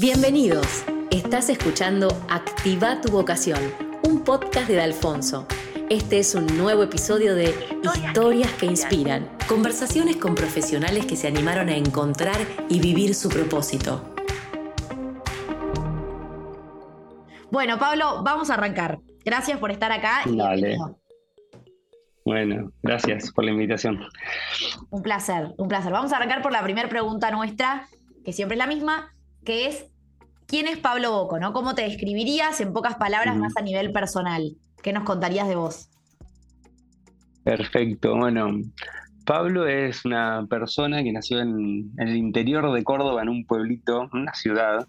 Bienvenidos. Estás escuchando Activa tu vocación, un podcast de Alfonso. Este es un nuevo episodio de Historias que inspiran, conversaciones con profesionales que se animaron a encontrar y vivir su propósito. Bueno, Pablo, vamos a arrancar. Gracias por estar acá. Dale. Bueno, gracias por la invitación. Un placer, un placer. Vamos a arrancar por la primera pregunta nuestra, que siempre es la misma, que es ¿quién es Pablo Boco? ¿no? ¿Cómo te describirías en pocas palabras más a nivel personal? ¿Qué nos contarías de vos? Perfecto, bueno, Pablo es una persona que nació en, el interior de Córdoba, en un pueblito, una ciudad,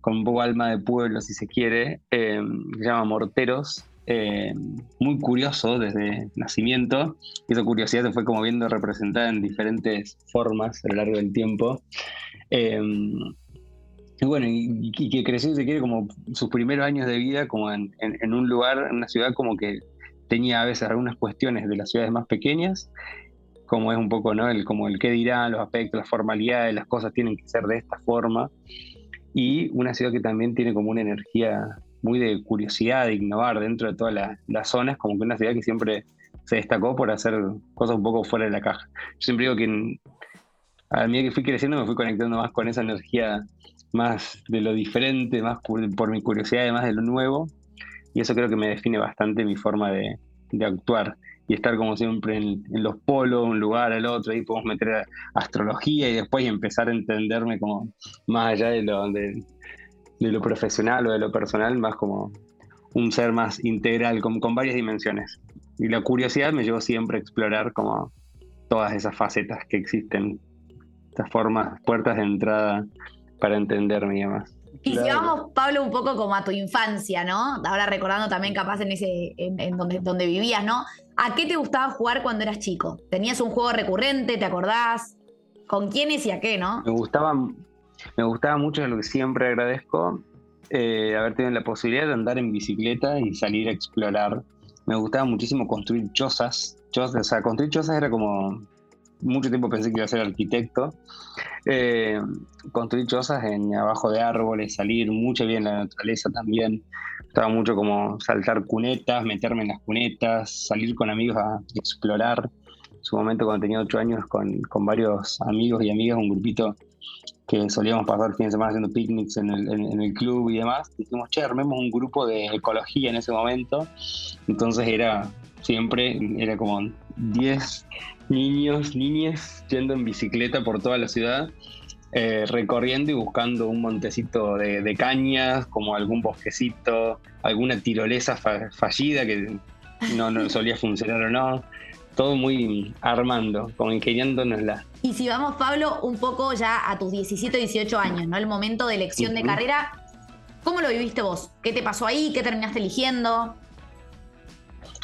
con un poco alma de pueblo, si se quiere, eh, se llama Morteros, eh, muy curioso desde nacimiento, y esa curiosidad se fue como viendo representada en diferentes formas a lo largo del tiempo. Eh, y bueno, y, que creció, se quiere, como sus primeros años de vida, como en, un lugar, en una ciudad como que tenía a veces algunas cuestiones de las ciudades más pequeñas, como es un poco, ¿no? El, como el qué dirán, los aspectos, las formalidades, las cosas tienen que ser de esta forma. Y una ciudad que también tiene como una energía muy de curiosidad, de innovar dentro de todas las zonas, como que una ciudad que siempre se destacó por hacer cosas un poco fuera de la caja. Yo siempre digo que a medida que fui creciendo me fui conectando más con esa energía más de lo diferente, más por, mi curiosidad, además de lo nuevo. Y eso creo que me define bastante mi forma de, actuar y estar como siempre en, los polos, un lugar al otro, ahí podemos meter astrología y después empezar a entenderme como más allá de lo, de, lo profesional o de lo personal, más como un ser más integral, con, con varias dimensiones. Y la curiosidad me llevó siempre a explorar como todas esas facetas que existen, estas formas, puertas de entrada para entenderme y demás. Y si vamos, Pablo, un poco como a tu infancia, ¿no? Ahora recordando también capaz en ese, en, donde, donde vivías, ¿no? ¿A qué te gustaba jugar cuando eras chico? ¿Tenías un juego recurrente? ¿Te acordás? ¿Con quiénes y a qué, no? Me gustaba, me gustaba mucho, lo que siempre agradezco, eh, haber tenido la posibilidad de andar en bicicleta y salir a explorar. Me gustaba muchísimo construir chozas. chozas o sea, construir chozas era como mucho tiempo pensé que iba a ser arquitecto. Eh, construir chozas en abajo de árboles, salir mucho bien en la naturaleza también. Estaba mucho como saltar cunetas, meterme en las cunetas, salir con amigos a explorar. En su momento, cuando tenía ocho años, con, con varios amigos y amigas, un grupito que solíamos pasar fin de semana haciendo picnics en el, en, el, club y demás, dijimos, che, armemos un grupo de ecología en ese momento. Entonces era siempre, era como 10 niños, niñas yendo en bicicleta por toda la ciudad, eh, recorriendo y buscando un montecito de, cañas, como algún bosquecito, alguna tirolesa fallida que no, no solía funcionar o no. Todo muy armando, como ingeniándonosla. Y si vamos, Pablo, un poco ya a tus 17, 18 años, ¿no? El momento de elección de carrera, ¿cómo lo viviste vos? ¿Qué te pasó ahí? ¿Qué terminaste eligiendo?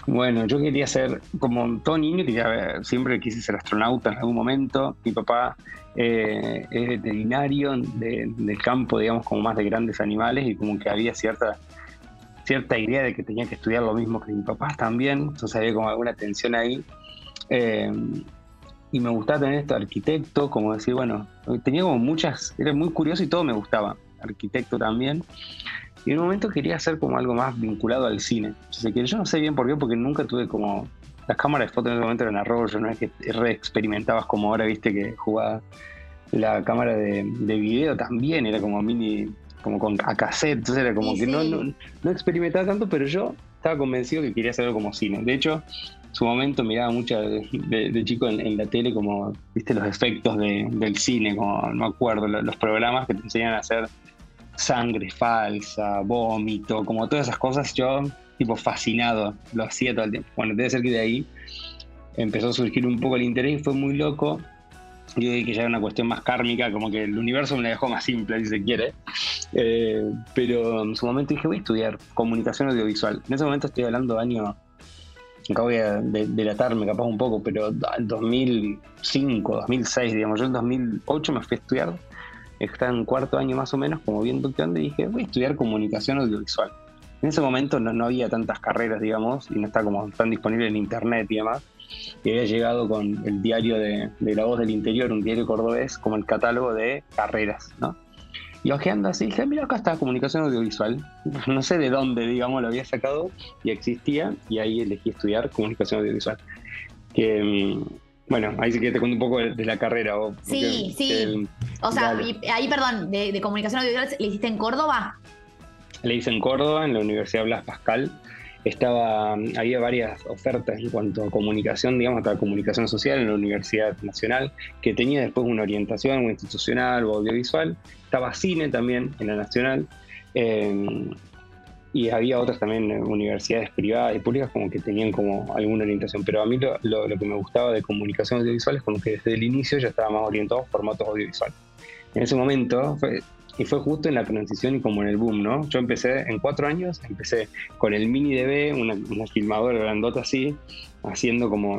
Bueno, yo quería ser, como todo niño, quería, siempre quise ser astronauta en algún momento. Mi papá eh, es veterinario del campo, digamos, como más de grandes animales y como que había cierta, cierta idea de que tenía que estudiar lo mismo que mi papá también. Entonces había como alguna tensión ahí. Eh, y me gustaba tener esto arquitecto, como decir, bueno, tenía como muchas, era muy curioso y todo me gustaba. Arquitecto también. Y en un momento quería hacer como algo más vinculado al cine. yo no sé bien por qué, porque nunca tuve como. Las cámaras de foto en ese momento eran arroyo, no es que reexperimentabas como ahora, viste, que jugaba la cámara de, video también, era como mini, como con a cassette, entonces era como que No, no, experimentaba tanto, pero yo estaba convencido que quería hacer algo como cine. De hecho, en su momento miraba mucho de, chico en, la tele como, viste, los efectos del cine, como, no me acuerdo, los programas que te enseñan a hacer sangre falsa, vómito, como todas esas cosas, yo tipo fascinado, lo hacía todo el tiempo. Bueno, debe ser que de ahí empezó a surgir un poco el interés fue muy loco. Yo dije que ya era una cuestión más kármica, como que el universo me la dejó más simple, si se quiere. Eh, pero en su momento dije, voy a estudiar comunicación audiovisual. En ese momento estoy hablando de año, acabo de delatarme capaz un poco, pero en 2005, 2006, digamos, yo en 2008 me fui a estudiar estaba en cuarto año más o menos, como viendo qué onda, y dije, voy a estudiar comunicación audiovisual. En ese momento no, había tantas carreras, digamos, y no está como tan disponible en internet y demás. Y había llegado con el diario de, La Voz del Interior, un diario cordobés, como el catálogo de carreras, ¿no? Y ojeando así, dije, mira, acá está comunicación audiovisual. No sé de dónde, digamos, lo había sacado y existía, y ahí elegí estudiar comunicación audiovisual. Que, mm, bueno, ahí sí que te cuento un poco de, la carrera. sí, sí. o sea, ahí, perdón, de, comunicación audiovisual, ¿le hiciste en Córdoba? Le hice en Córdoba, en la Universidad Blas Pascal. Estaba, había varias ofertas en cuanto a comunicación, digamos, hasta comunicación social en la Universidad Nacional, que tenía después una orientación o institucional o audiovisual. Estaba cine también en la Nacional. Eh, y había otras también eh, universidades privadas y públicas como que tenían como alguna orientación, pero a mí lo, lo, que me gustaba de comunicación audiovisual es como que desde el inicio ya estaba más orientado a formatos audiovisuales. En ese momento, fue, y fue justo en la transición y como en el boom, ¿no? Yo empecé en cuatro años, empecé con el mini DV, una, una filmadora grandota así, haciendo como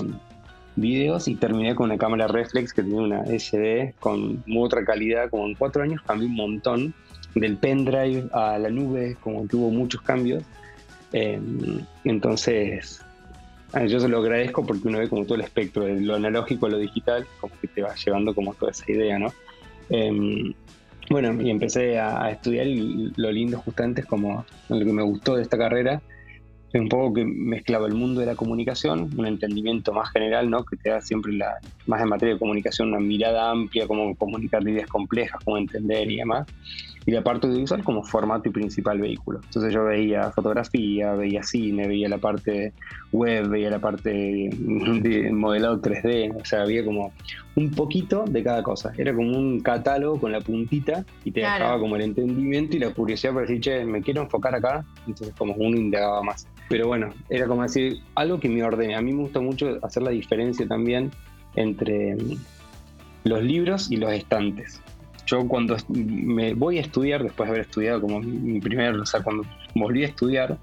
videos y terminé con una cámara reflex que tenía una SD con muy otra calidad, como en cuatro años cambié un montón del pendrive a la nube, como que hubo muchos cambios. Em, entonces, yo se lo agradezco porque uno ve como todo el espectro de lo analógico a lo digital, como que te va llevando como toda esa idea, ¿no? Em, bueno, y empecé a, estudiar y lo lindo justamente es como lo que me gustó de esta carrera, es un poco que mezclaba el mundo de la comunicación, un entendimiento más general, ¿no? que te da siempre la, más en materia de comunicación una mirada amplia, cómo comunicar ideas complejas, cómo entender y demás, y la parte audiovisual como formato y principal vehículo. Entonces yo veía fotografía, veía cine, veía la parte web, veía la parte de modelado 3D, o sea, había como un poquito de cada cosa. Era como un catálogo con la puntita y te dejaba como el entendimiento y la curiosidad para decir, che, me quiero enfocar acá, entonces como uno indagaba más. Pero bueno, era como decir algo que me ordene. A mí me gusta mucho hacer la diferencia también entre los libros y los estantes. Yo cuando me voy a estudiar, después de haber estudiado como mi primer, o sea, cuando volví a estudiar,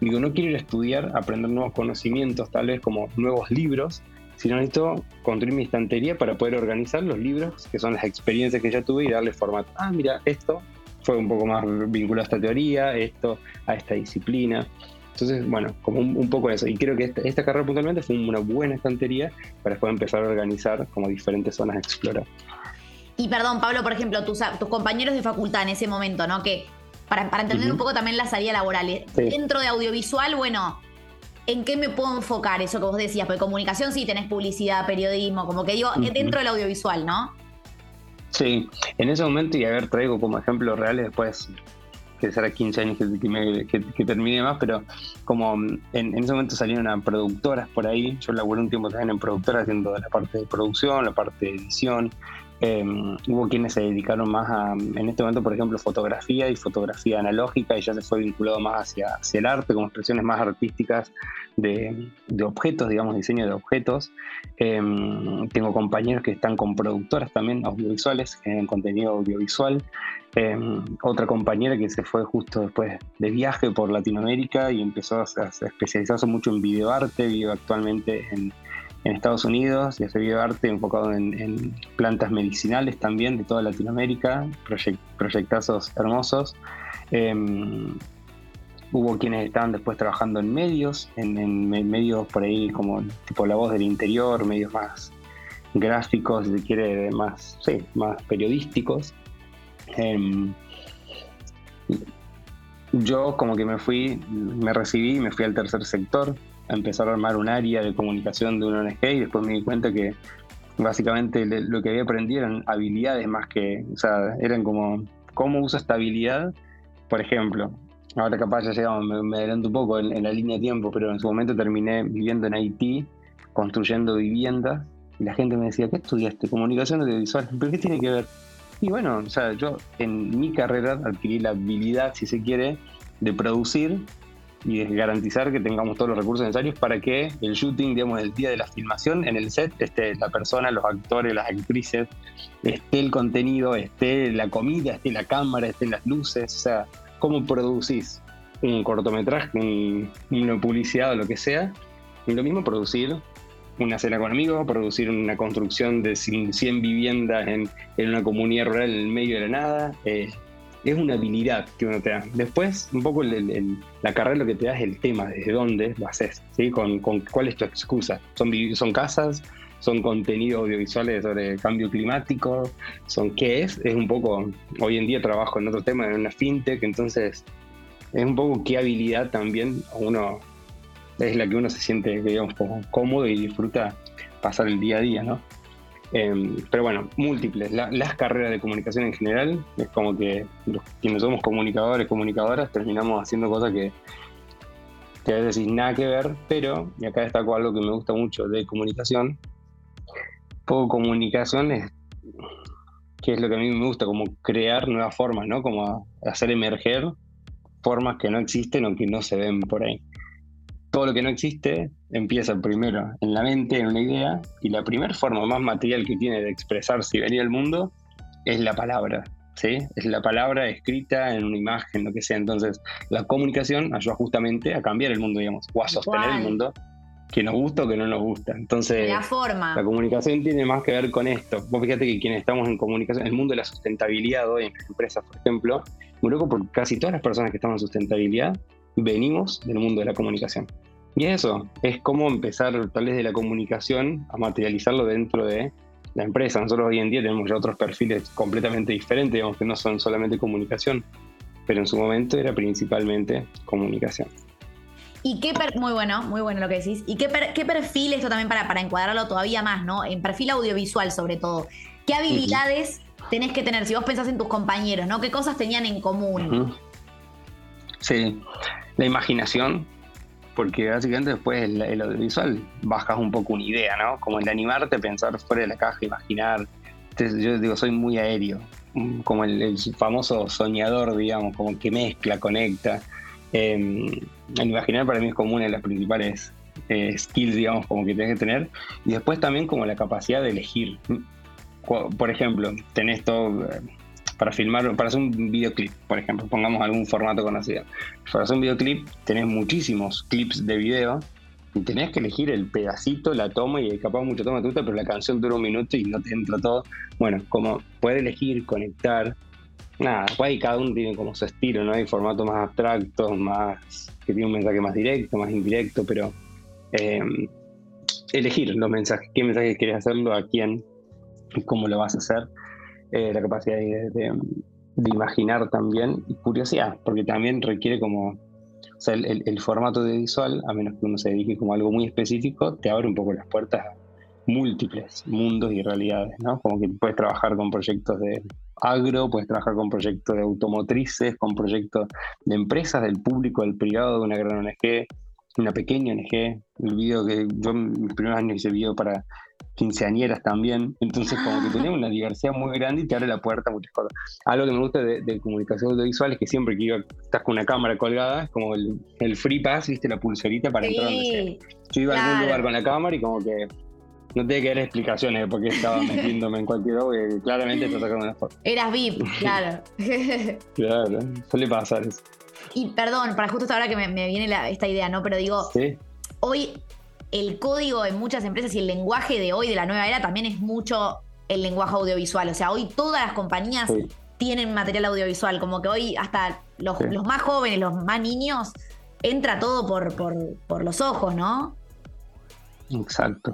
digo, no quiero ir a estudiar, aprender nuevos conocimientos, tal vez como nuevos libros, sino necesito construir mi estantería para poder organizar los libros, que son las experiencias que ya tuve, y darle formato. Ah, mira, esto fue un poco más vinculado a esta teoría, esto a esta disciplina. Entonces, bueno, como un, poco eso. Y creo que esta, carrera puntualmente fue una buena estantería para después empezar a organizar como diferentes zonas a explorar. Y perdón, Pablo, por ejemplo, tus, tus compañeros de facultad en ese momento, ¿no? Que para, para entender un poco también la salida laboral. Dentro de audiovisual, bueno, ¿en qué me puedo enfocar? Eso que vos decías, porque comunicación sí tenés publicidad, periodismo, como que digo, dentro del audiovisual, ¿no? Sí, en ese momento, y a ver, traigo como ejemplos reales después que será 15 años que, termine más, pero como en, ese momento salieron a productoras por ahí, yo laburé un tiempo también en productoras haciendo la parte de producción, la parte de edición, em, hubo quienes se dedicaron más a, en este momento, por ejemplo, fotografía y fotografía analógica, y ya se fue vinculado más hacia, hacia el arte, como expresiones más artísticas de, objetos, digamos, diseño de objetos. Em, tengo compañeros que están con productoras también audiovisuales, en contenido audiovisual. Em, otra compañera que se fue justo después de viaje por Latinoamérica y empezó a, especializarse mucho en videoarte, vive actualmente en, Estados Unidos y hace videoarte enfocado en, plantas medicinales también de toda Latinoamérica, proyectazos hermosos. Em, hubo quienes estaban después trabajando en medios, en, medios por ahí como tipo La Voz del Interior, medios más gráficos, si quiere, más, sí, más periodísticos. Em, yo como que me fui, me recibí, me fui al tercer sector a empezar a armar un área de comunicación de una ONG y después me di cuenta que básicamente lo que había aprendido eran habilidades más que, o sea, eran como cómo uso esta habilidad. Por ejemplo, ahora capaz ya llegamos, me, adelanto un poco en, la línea de tiempo, pero en su momento terminé viviendo en Haití, construyendo viviendas, y la gente me decía, ¿qué estudiaste? Comunicación audiovisual. ¿Pero qué tiene que ver? Y bueno, o sea, yo en mi carrera adquirí la habilidad, si se quiere, de producir y garantizar que tengamos todos los recursos necesarios para que el shooting, digamos, el día de la filmación, en el set esté la persona, los actores, las actrices, esté el contenido, esté la comida, esté la cámara, esté las luces, o sea, cómo producís un cortometraje, una publicidad o lo que sea. Y lo mismo producir una cena con amigos, producir una construcción de 100 viviendas en, una comunidad rural en el medio de la nada. Eh, es una habilidad que uno te da. Después, un poco la carrera lo que te da es el tema, desde dónde lo haces, ¿sí? con, con cuál es tu excusa. Son, son casas, son contenidos audiovisuales sobre cambio climático, son qué es, es un poco, hoy en día trabajo en otro tema, en una fintech, entonces es un poco qué habilidad también uno es la que uno se siente, digamos, cómodo y disfruta pasar el día a día, ¿no? Em, pero bueno, múltiples. las carreras de comunicación en general, es como que los, quienes somos comunicadores, comunicadoras, terminamos haciendo cosas que, que a veces nada que ver, pero, y acá destaco algo que me gusta mucho de comunicación, poco comunicación es, que es lo que a mí me gusta, como crear nuevas formas, ¿no? Como hacer emerger formas que no existen o que no se ven por ahí todo lo que no existe empieza primero en la mente, en una idea, y la primera forma más material que tiene de expresarse y venir al mundo es la palabra. ¿sí? Es la palabra escrita en una imagen, lo que sea. Entonces, la comunicación ayuda justamente a cambiar el mundo, digamos, o a sostener el mundo que nos gusta o que no nos gusta. Entonces, la forma. La comunicación tiene más que ver con esto. Vos fíjate que quienes estamos en comunicación, el mundo de la sustentabilidad hoy en las empresas, por ejemplo, un poco por casi todas las personas que estamos en sustentabilidad, venimos del mundo de la comunicación. Y eso, es como empezar tal vez de la comunicación a materializarlo dentro de la empresa. Nosotros hoy en día tenemos ya otros perfiles completamente diferentes, digamos que no son solamente comunicación, pero en su momento era principalmente comunicación. ¿Y qué muy bueno, muy bueno lo que decís. ¿Y qué, qué perfil, esto también para, para encuadrarlo todavía más, ¿no? En perfil audiovisual sobre todo. ¿Qué habilidades tenés que tener? Si vos pensás en tus compañeros, ¿no? ¿Qué cosas tenían en común? Sí, la imaginación, porque básicamente después el, audiovisual bajas un poco una idea, ¿no? Como el de animarte, pensar fuera de la caja, imaginar. Entonces, yo digo, soy muy aéreo, mm, como el, famoso soñador, digamos, como que mezcla, conecta. Em, el imaginar para mí es como una de las principales eh, skills, digamos, como que tienes que tener. Y después también como la capacidad de elegir. Por ejemplo, tenés todo para filmar, para hacer un videoclip, por ejemplo, pongamos algún formato conocido. Para hacer un videoclip tenés muchísimos clips de video y tenés que elegir el pedacito, la toma y capaz mucho toma tuta, pero la canción dura un minuto y no te entra todo. Bueno, como poder elegir, conectar. Nada, después cada uno tiene como su estilo, ¿no? Hay formatos más abstractos, más que tiene un mensaje más directo, más indirecto, pero em, elegir los mensajes, qué mensajes quieres hacerlo, a quién, y cómo lo vas a hacer. Eh, la capacidad de, imaginar también y curiosidad, porque también requiere como, el, formato de visual, a menos que uno se dedique como algo muy específico, te abre un poco las puertas a múltiples mundos y realidades, ¿no? Como que puedes trabajar con proyectos de agro, puedes trabajar con proyectos de automotrices, con proyectos de empresas, del público, del privado, de una gran ONG, una pequeña ONG, el video que yo en mis primeros años hice video para quinceañeras también, entonces como que tenés una diversidad muy grande y te abre la puerta a muchas cosas. Algo que me gusta de, comunicación audiovisual es que siempre que estás con una cámara colgada, es como el, free pass, viste, la pulserita para entrar donde sea. Yo iba a algún lugar con la cámara y como que no tenía que dar explicaciones de por qué estaba metiéndome en cualquier porque claramente te sacando una foto. Eras VIP, claro. claro, suele pasar eso. Y perdón, para justo ahora que me, viene esta idea, ¿no? Pero digo, hoy el código en muchas empresas y el lenguaje de hoy, de la nueva era, también es mucho el lenguaje audiovisual. O sea, hoy todas las compañías tienen material audiovisual, como que hoy hasta los, más jóvenes, los más niños, entra todo por, por, los ojos, ¿no? Exacto.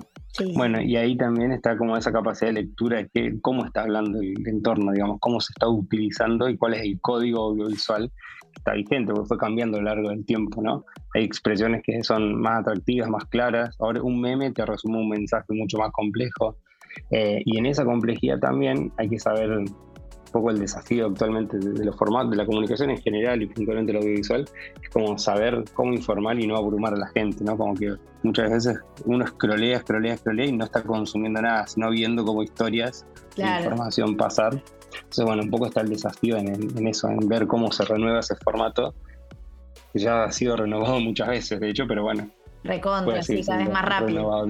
Bueno, y ahí también está como esa capacidad de lectura de que, cómo está hablando el entorno, digamos, cómo se está utilizando y cuál es el código audiovisual está vigente, porque fue cambiando a lo largo del tiempo, ¿no? Hay expresiones que son más atractivas, más claras. Ahora un meme te resume un mensaje mucho más complejo. Eh, y en esa complejidad también hay que saber un poco el desafío actualmente de, los formatos, de la comunicación en general y puntualmente el audiovisual, es como saber cómo informar y no abrumar a la gente, ¿no? Como que muchas veces uno escrolea, escrolea, escrolea y no está consumiendo nada, sino viendo como historias de información pasar entonces, bueno, un poco está el desafío en, eso, en ver cómo se renueva ese formato, que ya ha sido renovado muchas veces, de hecho, pero bueno. Recontra, sí, cada vez más rápido.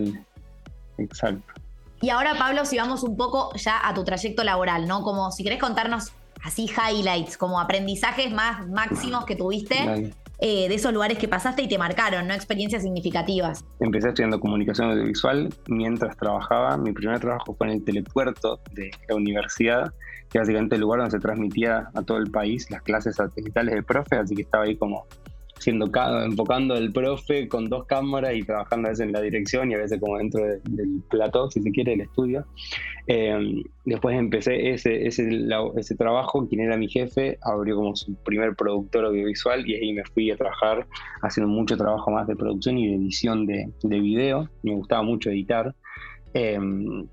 Exacto. Y ahora, Pablo, si vamos un poco ya a tu trayecto laboral, ¿no? Como si querés contarnos así highlights, como aprendizajes más máximos que tuviste eh, de esos lugares que pasaste y te marcaron, ¿no? Experiencias significativas. Empecé estudiando comunicación audiovisual mientras trabajaba. Mi primer trabajo fue en el telepuerto de la universidad, que básicamente el lugar donde se transmitía a todo el país las clases satelitales de profe, así que estaba ahí como siendo enfocando el profe con dos cámaras y trabajando a veces en la dirección y a veces como dentro del plató, si se quiere, del estudio. Em, después empecé ese, ese, ese trabajo, quien era mi jefe, abrió como su primer productor audiovisual y ahí me fui a trabajar haciendo mucho trabajo más de producción y de edición de, de video. Me gustaba mucho editar. Em,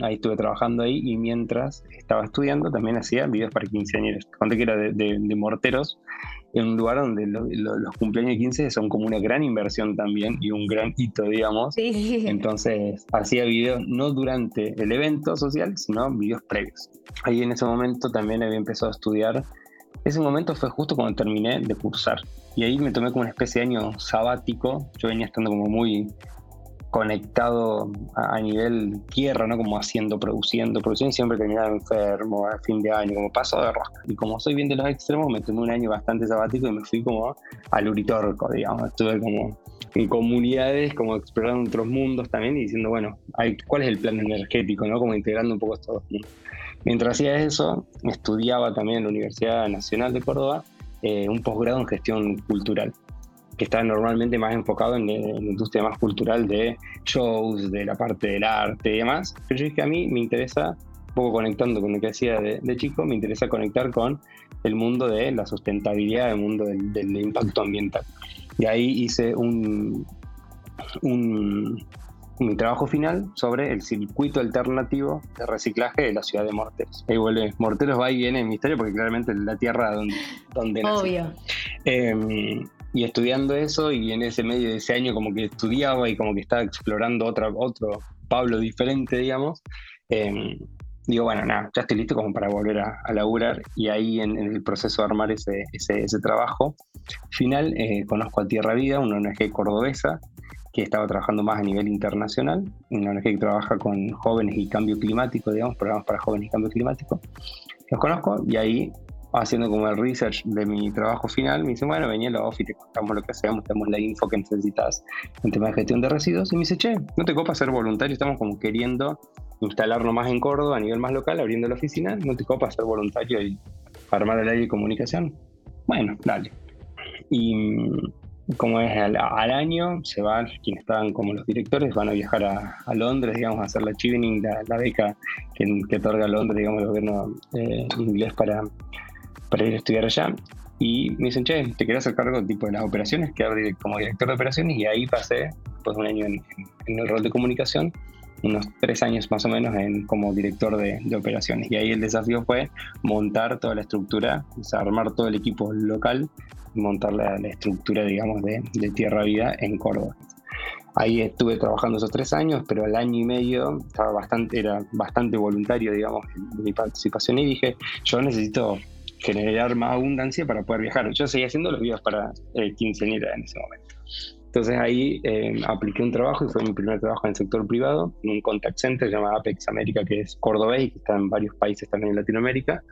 ahí estuve trabajando ahí y mientras estaba estudiando también hacía videos para quinceañeros. Conté que era de, de, morteros en un lugar donde los cumpleaños de 15 son como una gran inversión también y un gran hito, digamos. Entonces hacía videos no durante el evento social, sino videos previos. Ahí en ese momento también había empezado a estudiar. Ese momento fue justo cuando terminé de cursar. Y ahí me tomé como una especie de año sabático. Yo venía estando como muy conectado a, nivel tierra, ¿no? Como haciendo, produciendo, produciendo siempre terminaba enfermo a fin de año, como paso de rosca. Y como soy bien de los extremos, me tomé un año bastante sabático y me fui como al Uritorco, digamos. Estuve como en comunidades, como explorando otros mundos también y diciendo, bueno, ¿cuál es el plan energético, no? Como integrando un poco estos mundos. Mientras hacía eso, estudiaba también en la Universidad Nacional de Córdoba eh, un posgrado en gestión cultural que está normalmente más enfocado en, la industria más cultural de shows, de la parte del arte y demás. Pero yo que a mí me interesa, un poco conectando con lo que hacía de, chico, me interesa conectar con el mundo de la sustentabilidad, el mundo del, impacto ambiental. Y ahí hice un, un, mi trabajo final sobre el circuito alternativo de reciclaje de la ciudad de Morteros. Ahí vuelve, Morteros va y viene en mi historia porque claramente es la tierra donde, donde nací. Obvio. Y estudiando eso y en ese medio de ese año como que estudiaba y como que estaba explorando otra, otro Pablo diferente, digamos, em, digo, bueno, nada, ya estoy listo como para volver a, laburar y ahí en, el proceso de armar ese, ese, ese trabajo final eh, conozco a Tierra Vida, una ONG cordobesa que estaba trabajando más a nivel internacional, una ONG que trabaja con jóvenes y cambio climático, digamos, programas para jóvenes y cambio climático. Los conozco y ahí haciendo como el research de mi trabajo final, me dice, bueno, venía a la office, te contamos lo que hacemos, tenemos la info que necesitas en tema de gestión de residuos. Y me dice, che, no te copa ser voluntario, estamos como queriendo instalarnos más en Córdoba a nivel más local, abriendo la oficina, no te copa ser voluntario y armar el área de comunicación. Bueno, dale. Y como es al, año, se van, quienes estaban como los directores, van a viajar a, Londres, digamos, a hacer la Chevening, la, beca que, que, otorga Londres, digamos, el gobierno eh, inglés para para ir a estudiar allá. Y me dicen, che, ¿te querés hacer cargo tipo, de las operaciones? Quedar como director de operaciones y ahí pasé, de un año en, el rol de comunicación, unos tres años más o menos en, como director de, operaciones. Y ahí el desafío fue montar toda la estructura, o sea, armar todo el equipo local, montar la, estructura, digamos, de, de, Tierra Vida en Córdoba. Ahí estuve trabajando esos tres años, pero al año y medio estaba bastante, era bastante voluntario, digamos, mi participación y dije, yo necesito generar más abundancia para poder viajar. Yo seguía haciendo los videos para eh, quinceañera en ese momento. Entonces ahí eh, apliqué un trabajo y fue mi primer trabajo en el sector privado, en un contact center llamado Apex América, que es cordobés y que está en varios países también en Latinoamérica.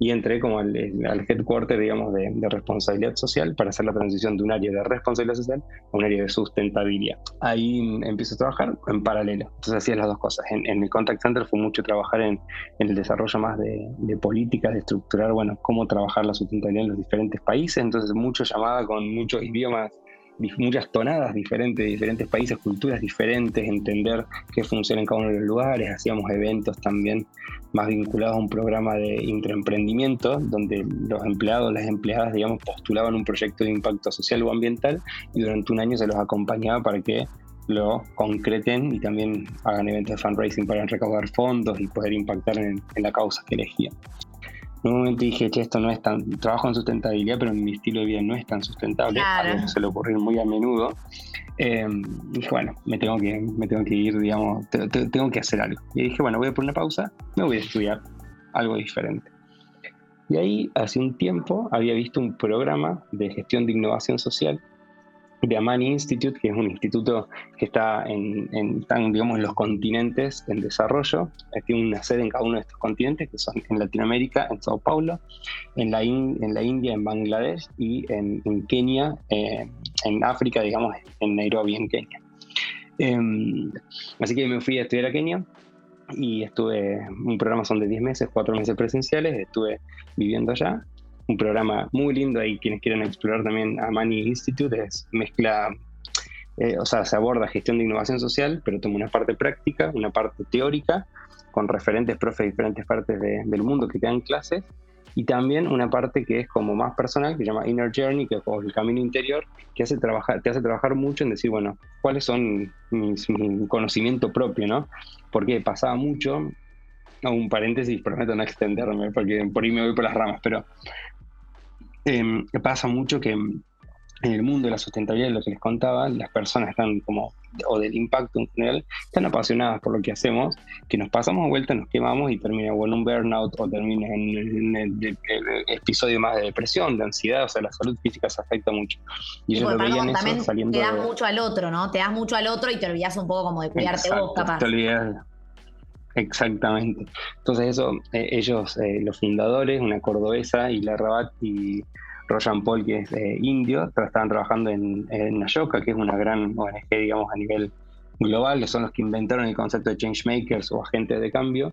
Y entré como al, al headquarter, digamos, de, responsabilidad social para hacer la transición de un área de responsabilidad social a un área de sustentabilidad. Ahí empiezo a trabajar en paralelo. Entonces hacía las dos cosas. En, el contact center fue mucho trabajar en, en el desarrollo más de, de, políticas, de estructurar, bueno, cómo trabajar la sustentabilidad en los diferentes países. Entonces mucho llamada con muchos idiomas muchas tonadas diferentes de diferentes países, culturas diferentes, entender qué funciona en cada uno de los lugares. Hacíamos eventos también más vinculados a un programa de intraemprendimiento, donde los empleados, las empleadas, digamos, postulaban un proyecto de impacto social o ambiental y durante un año se los acompañaba para que lo concreten y también hagan eventos de fundraising para recaudar fondos y poder impactar en, en la causa que elegían en un momento dije, che, esto no es tan, trabajo en sustentabilidad, pero mi estilo de vida no es tan sustentable, claro. se le ocurrir muy a menudo. Eh, dije, bueno, me tengo que, me tengo que ir, digamos, tengo que hacer algo. Y dije, bueno, voy a poner una pausa, me voy a estudiar algo diferente. Y ahí, hace un tiempo, había visto un programa de gestión de innovación social de Amani Institute, que es un instituto que está en, en, digamos, en los continentes en desarrollo. Tiene una sede en cada uno de estos continentes, que son en Latinoamérica, en Sao Paulo, en la, en la India, en Bangladesh y en, Kenia, eh, en África, digamos, en Nairobi, en Kenia. Em, así que me fui a estudiar a Kenia y estuve, un programa son de 10 meses, 4 meses presenciales, estuve viviendo allá un programa muy lindo ahí, quienes quieran explorar también a Money Institute, es mezcla, eh, o sea, se aborda gestión de innovación social, pero toma una parte práctica, una parte teórica, con referentes profes de diferentes partes del mundo que te dan clases, y también una parte que es como más personal, que se llama Inner Journey, que es el camino interior, que hace trabajar, te hace trabajar mucho en decir, bueno, cuáles son mis, mi conocimiento propio, ¿no? Porque pasaba mucho, un paréntesis, prometo no extenderme, porque por ahí me voy por las ramas, pero eh, pasa mucho que en el mundo de la sustentabilidad, lo que les contaba, las personas están como, o del impacto en general, están apasionadas por lo que hacemos, que nos pasamos vuelta, nos quemamos y termina en un burnout o termina en, el, episodio más de depresión, de ansiedad, o sea, la salud física se afecta mucho. Y, ellos lo veían eso saliendo Te das mucho al otro, ¿no? Te das mucho al otro y te olvidas un poco como de cuidarte vos, capaz. Te olvidas. Exactamente. Entonces eso, eh, ellos, eh, los fundadores, una cordobesa y la Rabat y Rojan Paul, que es eh, indio, estaban trabajando en, en que es una gran ONG, digamos, a nivel global, son los que inventaron el concepto de changemakers o agentes de cambio,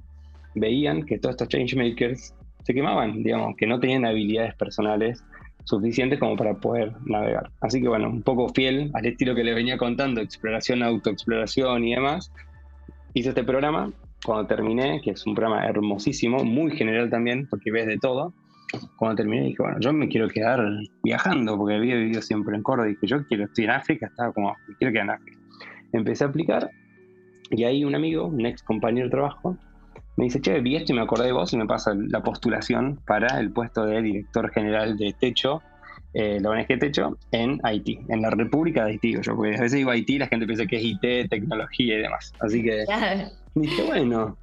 veían que todos estos changemakers se quemaban, digamos, que no tenían habilidades personales suficientes como para poder navegar. Así que bueno, un poco fiel al estilo que les venía contando, exploración, autoexploración y demás, hice este programa. Cuando terminé, que es un programa hermosísimo, muy general también, porque ves de todo, cuando terminé dije, bueno, yo me quiero quedar viajando, porque había vivido siempre en Córdoba, y dije, yo quiero, estoy en África, estaba como, quiero quedar en África. Empecé a aplicar, y ahí un amigo, un ex compañero de trabajo, me dice, che, vi esto y me acordé de vos, y me pasa la postulación para el puesto de director general de Techo, eh, la ONG Techo, en Haití, en la República de Haití. Yo, porque a veces digo Haití, la gente piensa que es IT, tecnología y demás. Así que dije, bueno,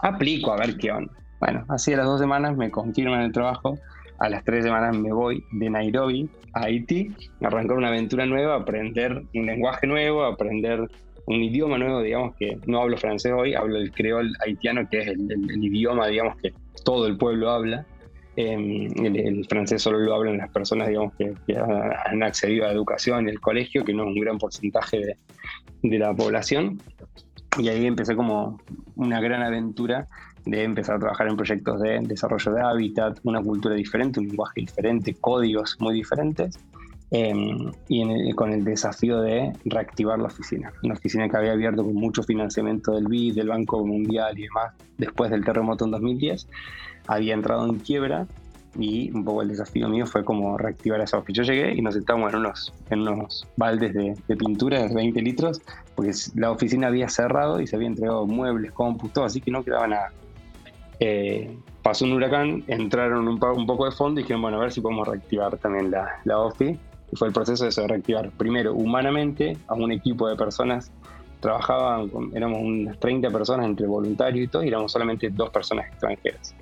aplico a ver qué onda. Bueno, así a las dos semanas me confirman el trabajo. A las tres semanas me voy de Nairobi a Haití, arrancar una aventura nueva, aprender un lenguaje nuevo, aprender un idioma nuevo, digamos que no hablo francés hoy, hablo el creol haitiano, que es el, idioma, digamos, que todo el pueblo habla. Em, el, francés solo lo hablan las personas, digamos, que, han accedido a la educación y el colegio, que no es un gran porcentaje de la población. Y ahí empecé como una gran aventura de empezar a trabajar en proyectos de desarrollo de hábitat, una cultura diferente, un lenguaje diferente, códigos muy diferentes, em, y con el desafío de reactivar la oficina. Una oficina que había abierto con mucho financiamiento del BID, del Banco Mundial y demás, después del terremoto en 2010, había entrado en quiebra y un poco el desafío mío fue como reactivar esa. Yo llegué y nos sentamos en unos, en unos baldes de, de, pintura de 20 litros, porque la oficina había cerrado y se había entregado muebles, compus, todo, así que no quedaba nada. Eh, pasó un huracán, entraron un, poco de fondo y dijeron, bueno, a ver si podemos reactivar también la, la OFI. Y fue el proceso de, eso, reactivar, primero, humanamente, a un equipo de personas. Trabajaban, éramos unas 30 personas entre voluntarios y todo, y éramos solamente dos personas extranjeras.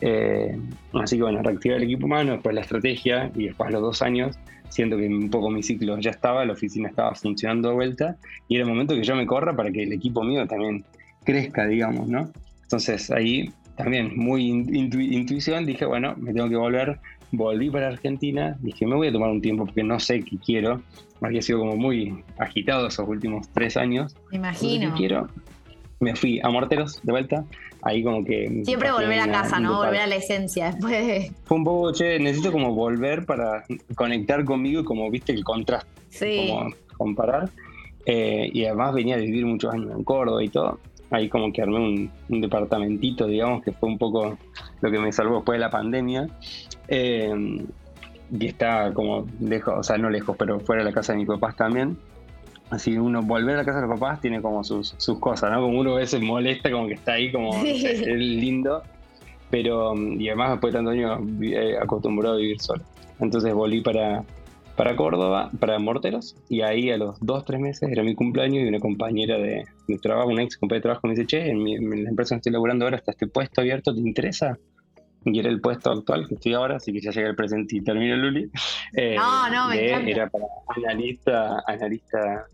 Eh, así que bueno, reactivar el equipo humano, después la estrategia y después los dos años, siento que un poco mi ciclo ya estaba, la oficina estaba funcionando de vuelta y era el momento que yo me corra para que el equipo mío también crezca, digamos, ¿no? Entonces ahí también muy intuición, dije, bueno, me tengo que volver. Volví para Argentina, dije, me voy a tomar un tiempo porque no sé qué quiero. Había sido como muy agitado esos últimos tres años. Me imagino. quiero. Me fui a Morteros de vuelta. Ahí como que... Siempre volver a casa, ¿no? Volver a la esencia después Fue un poco, che, necesito como volver para conectar conmigo y como, viste, el contraste. Sí. Como comparar. Eh, y además venía a vivir muchos años en Córdoba y todo ahí como que armé un, departamentito, digamos, que fue un poco lo que me salvó después de la pandemia. Eh, y está como lejos, o sea, no lejos, pero fuera de la casa de mis papás también. Así uno volver a la casa de los papás tiene como sus, sus cosas, ¿no? Como uno a veces molesta, como que está ahí, como es lindo. Pero, y además después de tantos años eh, acostumbrado a vivir solo. Entonces volví para, para Córdoba, para Morteros, y ahí a los dos, tres meses era mi cumpleaños y una compañera de, trabajo, una ex compañera de trabajo me dice, che, en, la empresa donde estoy laburando ahora está este puesto abierto, ¿te interesa? Y era el puesto actual que estoy ahora, así que ya llega el presente y termino Luli. Eh, no, no, me encanta. Era para analista, analista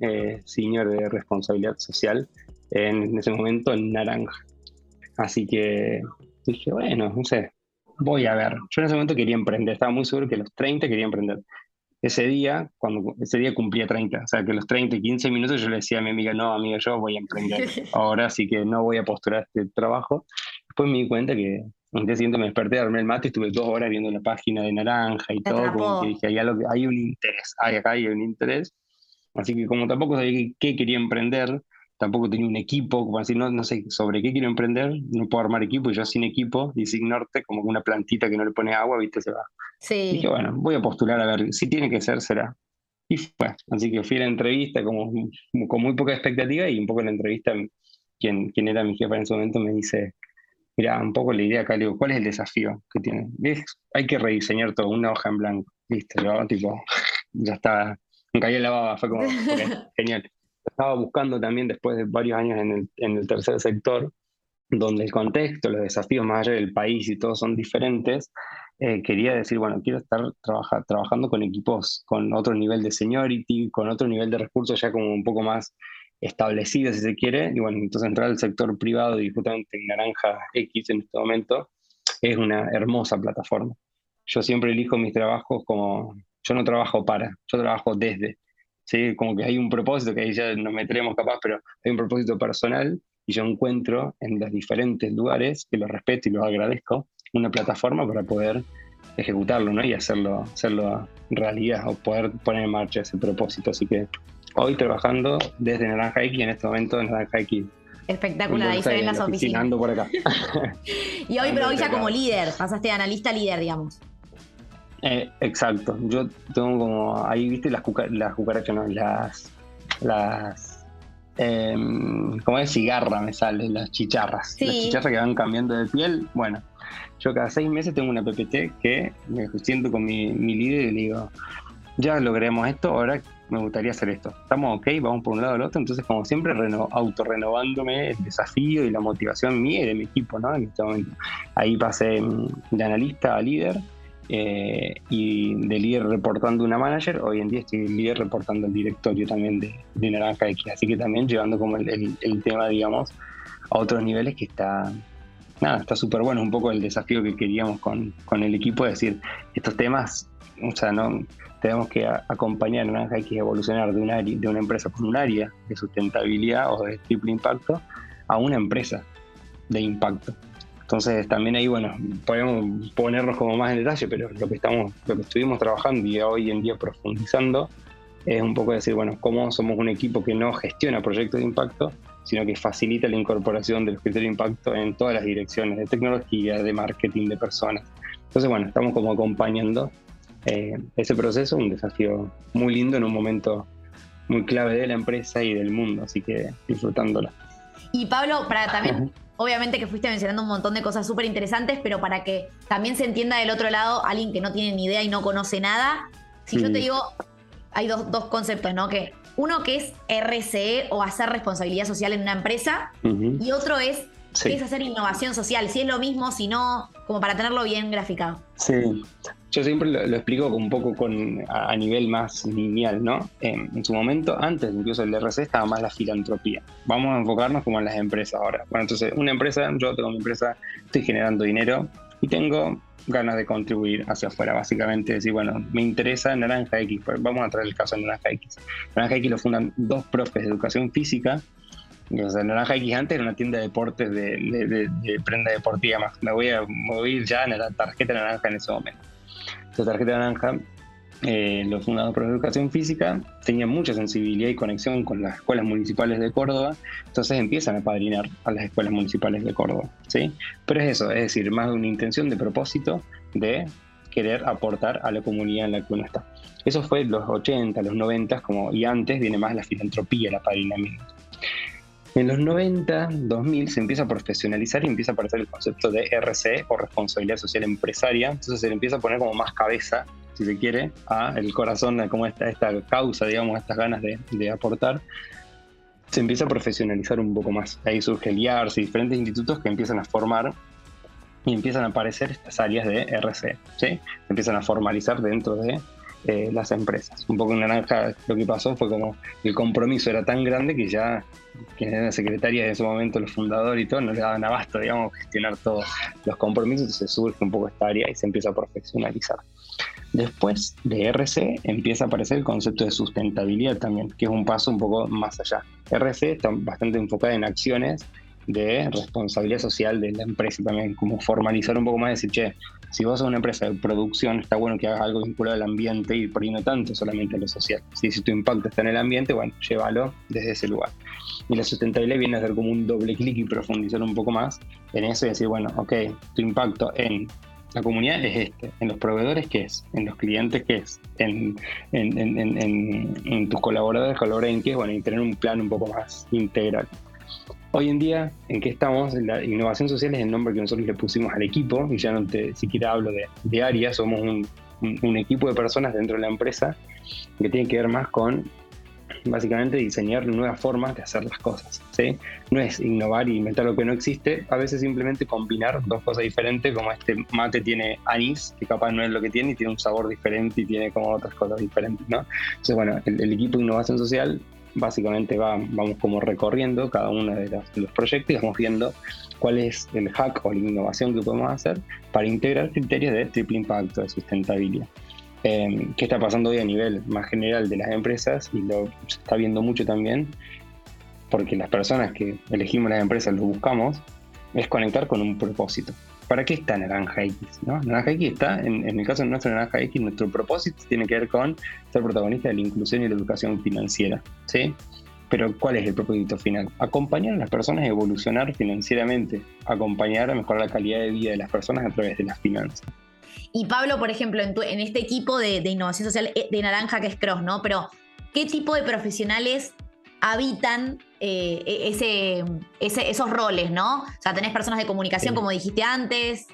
eh, senior de responsabilidad social en ese momento en Naranja. Así que dije, bueno, no sé, voy a ver. Yo en ese momento quería emprender, estaba muy seguro que a los 30 quería emprender ese día, cuando ese día cumplía 30, o sea que los 30 y 15 minutos yo le decía a mi amiga, no, amiga, yo voy a emprender ahora, así que no voy a postular este trabajo. Después me di cuenta que Un día siguiente me desperté, armé el mate y estuve dos horas viendo la página de Naranja y todo, como que dije, hay, algo, hay un interés, hay acá hay un interés. Así que como tampoco sabía qué quería emprender, tampoco tenía un equipo, como decir, no, no sé sobre qué quiero emprender, no puedo armar equipo, y yo sin equipo, y sin norte, como una plantita que no le pone agua, viste, se va. Sí. Dije, bueno, voy a postular a ver, si tiene que ser, será. Y fue. Así que fui a la entrevista como, con muy poca expectativa y un poco en la entrevista, quien, quien era mi jefa en ese momento me dice, mira, un poco la idea acá, le digo, ¿cuál es el desafío que tiene? Hay que rediseñar todo, una hoja en blanco. Listo, yo tipo, ya estaba, me cayó la baba, fue como, genial estaba buscando también después de varios años en el, en el tercer sector, donde el contexto, los desafíos más allá del país y todos son diferentes, eh, quería decir, bueno, quiero estar trabaja, trabajando con equipos con otro nivel de seniority, con otro nivel de recursos ya como un poco más establecido, si se quiere, y bueno, entonces entrar al sector privado y justamente en Naranja X en este momento es una hermosa plataforma. Yo siempre elijo mis trabajos como, yo no trabajo para, yo trabajo desde. ¿sí? Como que hay un propósito, que ahí ya nos meteremos capaz, pero hay un propósito personal y yo encuentro en los diferentes lugares, que lo respeto y lo agradezco, una plataforma para poder ejecutarlo ¿no? y hacerlo, hacerlo realidad o poder poner en marcha ese propósito. Así que hoy trabajando desde Naranja X y en este momento Naranja X. Espectacular, ahí se ven las oficinas. por acá. y hoy, pero hoy ya como líder, pasaste de analista a líder, digamos. Eh, exacto. Yo tengo como. Ahí, viste, las, las cucarachas, no, las. Las. Eh, como es cigarra me salen, las chicharras. Las chicharras que van cambiando de piel. Bueno, yo cada seis meses tengo una PPT que me siento con mi, mi líder y le digo, ya logremos esto, ahora me gustaría hacer esto. Estamos ok, vamos por un lado al otro, entonces como siempre reno, autorrenovándome el desafío y la motivación mía y de mi equipo, ¿no? En este momento. Ahí pasé de analista a líder eh, y de líder reportando una manager, hoy en día estoy líder reportando el directorio también de, de Naranja X, así que también llevando como el, el, tema, digamos, a otros niveles que está, nada, está súper bueno, un poco el desafío que queríamos con, con el equipo, es decir, estos temas, o sea, no tenemos que acompañar a Naranja X a evolucionar de, una, de una empresa con un área de sustentabilidad o de triple impacto a una empresa de impacto. Entonces también ahí, bueno, podemos ponernos como más en detalle, pero lo que estamos, lo que estuvimos trabajando y hoy en día profundizando es un poco decir, bueno, cómo somos un equipo que no gestiona proyectos de impacto, sino que facilita la incorporación de los criterios de impacto en todas las direcciones de tecnología, de marketing, de personas. Entonces, bueno, estamos como acompañando eh, ese proceso, un desafío muy lindo en un momento muy clave de la empresa y del mundo, así que disfrutándolo. Y Pablo, para también Obviamente que fuiste mencionando un montón de cosas súper interesantes, pero para que también se entienda del otro lado, alguien que no tiene ni idea y no conoce nada, si yo te digo, hay dos, conceptos, ¿no? Que uno que es RCE o hacer responsabilidad social en una empresa, y otro es, es hacer innovación social, si es lo mismo, si no, como para tenerlo bien graficado. Sí, yo siempre lo, explico un poco con, a, nivel más lineal, ¿no? en su momento, antes incluso el RC, estaba más la filantropía. Vamos a enfocarnos como en las empresas ahora. Bueno, entonces, una empresa, yo tengo mi empresa, estoy generando dinero y tengo ganas de contribuir hacia afuera, básicamente decir, bueno, me interesa Naranja X, pues vamos a traer el caso de Naranja X. Naranja X lo fundan dos profes de educación física, o Naranja X antes era una tienda de deportes de, prenda deportiva más. Me voy a mover ya en la tarjeta naranja en ese momento. Esta tarjeta naranja, eh, los fundadores por educación física tenían mucha sensibilidad y conexión con las escuelas municipales de Córdoba, entonces empiezan a padrinar a las escuelas municipales de Córdoba. ¿sí? Pero es eso, es decir, más de una intención de propósito de querer aportar a la comunidad en la que uno está. Eso fue los 80, los 90, como, y antes viene más la filantropía, el apadrinamiento. En los 90, 2000 se empieza a profesionalizar y empieza a aparecer el concepto de RC o responsabilidad social empresaria. Entonces se le empieza a poner como más cabeza, si se quiere, a el corazón de cómo está esta causa, digamos, estas ganas de, aportar. Se empieza a profesionalizar un poco más. Ahí surge el IARS y diferentes institutos que empiezan a formar y empiezan a aparecer estas áreas de RC. ¿sí? Empiezan a formalizar dentro de eh, las empresas. Un poco en Naranja lo que pasó fue como el compromiso era tan grande que ya quien era la secretaria de ese momento, los fundadores y todo, no le daban abasto, digamos, gestionar todos los compromisos, entonces surge un poco esta área y se empieza a profesionalizar. Después de RC empieza a aparecer el concepto de sustentabilidad también, que es un paso un poco más allá. RC está bastante enfocada en acciones de responsabilidad social de la empresa también, como formalizar un poco más, decir, che, si vos sos una empresa de producción, está bueno que hagas algo vinculado al ambiente y por ahí no tanto solamente a lo social. Si, si tu impacto está en el ambiente, bueno, llévalo desde ese lugar. Y la sustentabilidad viene a ser como un doble clic y profundizar un poco más en eso y decir, bueno, ok, tu impacto en la comunidad es este, en los proveedores qué es, en los clientes qué es, en, en, en, en tus colaboradores, colaboradores en qué es, bueno, y tener un plan un poco más integral. Hoy en día, ¿en qué estamos? La innovación social es el nombre que nosotros le pusimos al equipo, y ya no te siquiera hablo de, de área, somos un, equipo de personas dentro de la empresa que tiene que ver más con básicamente diseñar nuevas formas de hacer las cosas. No es innovar y inventar lo que no existe, a veces simplemente combinar dos cosas diferentes, como este mate tiene anís, que capaz no es lo que tiene, y tiene un sabor diferente y tiene como otras cosas diferentes. ¿no? Entonces, bueno, el, el equipo de innovación social básicamente va, vamos como recorriendo cada uno de los, proyectos y vamos viendo cuál es el hack o la innovación que podemos hacer para integrar criterios de triple impacto, de sustentabilidad. Eh, ¿Qué está pasando hoy a nivel más general de las empresas? Y lo se está viendo mucho también, porque las personas que elegimos las empresas lo buscamos, es conectar con un propósito. ¿Para qué está Naranja X? Naranja X está, en, el caso de nuestro Naranja X, nuestro propósito tiene que ver con ser protagonista de la inclusión y la educación financiera. ¿sí? Pero ¿cuál es el propósito final? Acompañar a las personas a evolucionar financieramente, acompañar a mejorar la calidad de vida de las personas a través de las finanzas. Y Pablo, por ejemplo, en, este equipo de, de, innovación social eh, de Naranja, que es Cross, ¿no? Pero, ¿qué tipo de profesionales habitan eh, e-, ese, esos roles, ¿no? O sea, tenés personas de comunicación, como dijiste antes.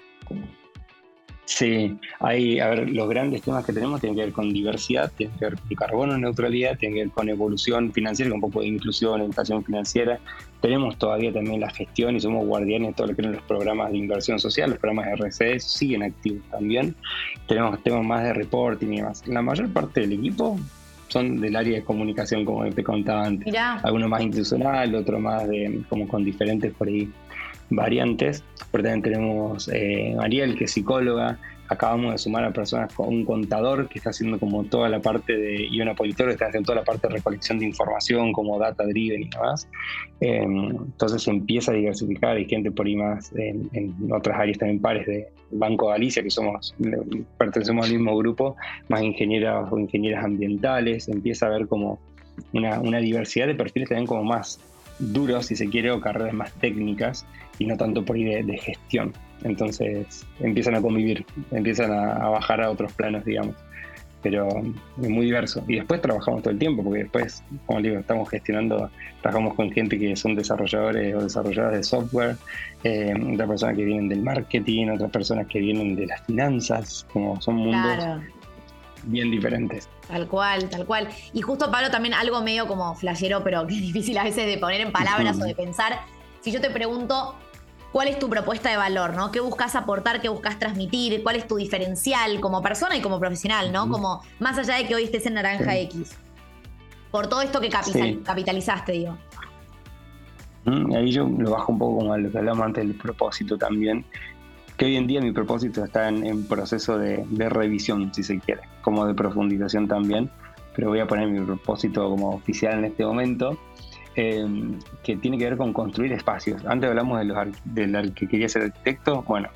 Sí, hay, a ver, los grandes temas que tenemos tienen que ver con diversidad, tienen que ver con carbono neutralidad, tienen que ver con evolución financiera, con un poco de inclusión, educación financiera. Tenemos todavía también la gestión y somos guardianes de todo lo que son los programas de inversión social, los programas de RCE siguen activos también. Tenemos temas más de reporting y demás. La mayor parte del equipo son del área de comunicación, como te contaba antes. Algunos más institucional, otro más de como con diferentes por ahí variantes. Pero también tenemos eh, Ariel, que es psicóloga, acabamos de sumar a personas con un contador que está haciendo como toda la parte de, y una politóloga que está haciendo toda la parte de recolección de información como data driven y demás. Em, entonces empieza a diversificar, hay gente por ahí más en, otras áreas también pares de Banco Galicia, que somos, pertenecemos al mismo grupo, más ingenieras o ingenieras ambientales, empieza a haber como una, una diversidad de perfiles también como más duros, si se quiere, o carreras más técnicas y no tanto por ahí de gestión. Entonces empiezan a convivir, empiezan a, bajar a otros planos, digamos. Pero es muy diverso. Y después trabajamos todo el tiempo, porque después, como digo, estamos gestionando, trabajamos con gente que son desarrolladores o desarrolladoras de software, eh, otras personas que vienen del marketing, otras personas que vienen de las finanzas, como son mundos bien diferentes. Tal cual, tal cual. Y justo Pablo también algo medio como flashero, pero que es difícil a veces de poner en palabras o de pensar. Si yo te pregunto, cuál es tu propuesta de valor, ¿no? ¿Qué buscas aportar, qué buscas transmitir, cuál es tu diferencial como persona y como profesional, ¿no? Como más allá de que hoy estés en Naranja X. Por todo esto que capitalizaste, digo. ahí yo lo bajo un poco como a lo que hablamos antes del propósito también, que hoy en día mi propósito está en, proceso de, de, revisión, si se quiere, como de profundización también, pero voy a poner mi propósito como oficial en este momento, Em, que tiene que ver con construir espacios. Antes hablamos de los del que quería ser arquitecto, bueno,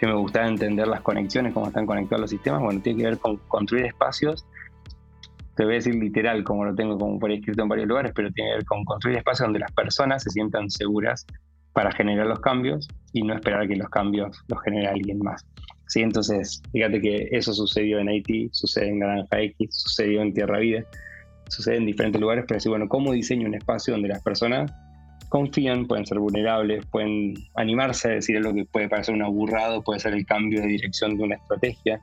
que me gustaba entender las conexiones, cómo están conectados los sistemas, bueno, tiene que ver con construir espacios, te voy a decir literal, como lo tengo como por escrito en varios lugares, pero tiene que ver con construir espacios donde las personas se sientan seguras para generar los cambios y no esperar que los cambios los genere alguien más. ¿Sí? Entonces, fíjate que eso sucedió en Haití, sucede en Granja X, sucedió en Tierra Vida sucede en diferentes lugares, pero sí, bueno, ¿cómo diseño un espacio donde las personas confían, pueden ser vulnerables, pueden animarse a decir algo que puede parecer un aburrado, puede ser el cambio de dirección de una estrategia,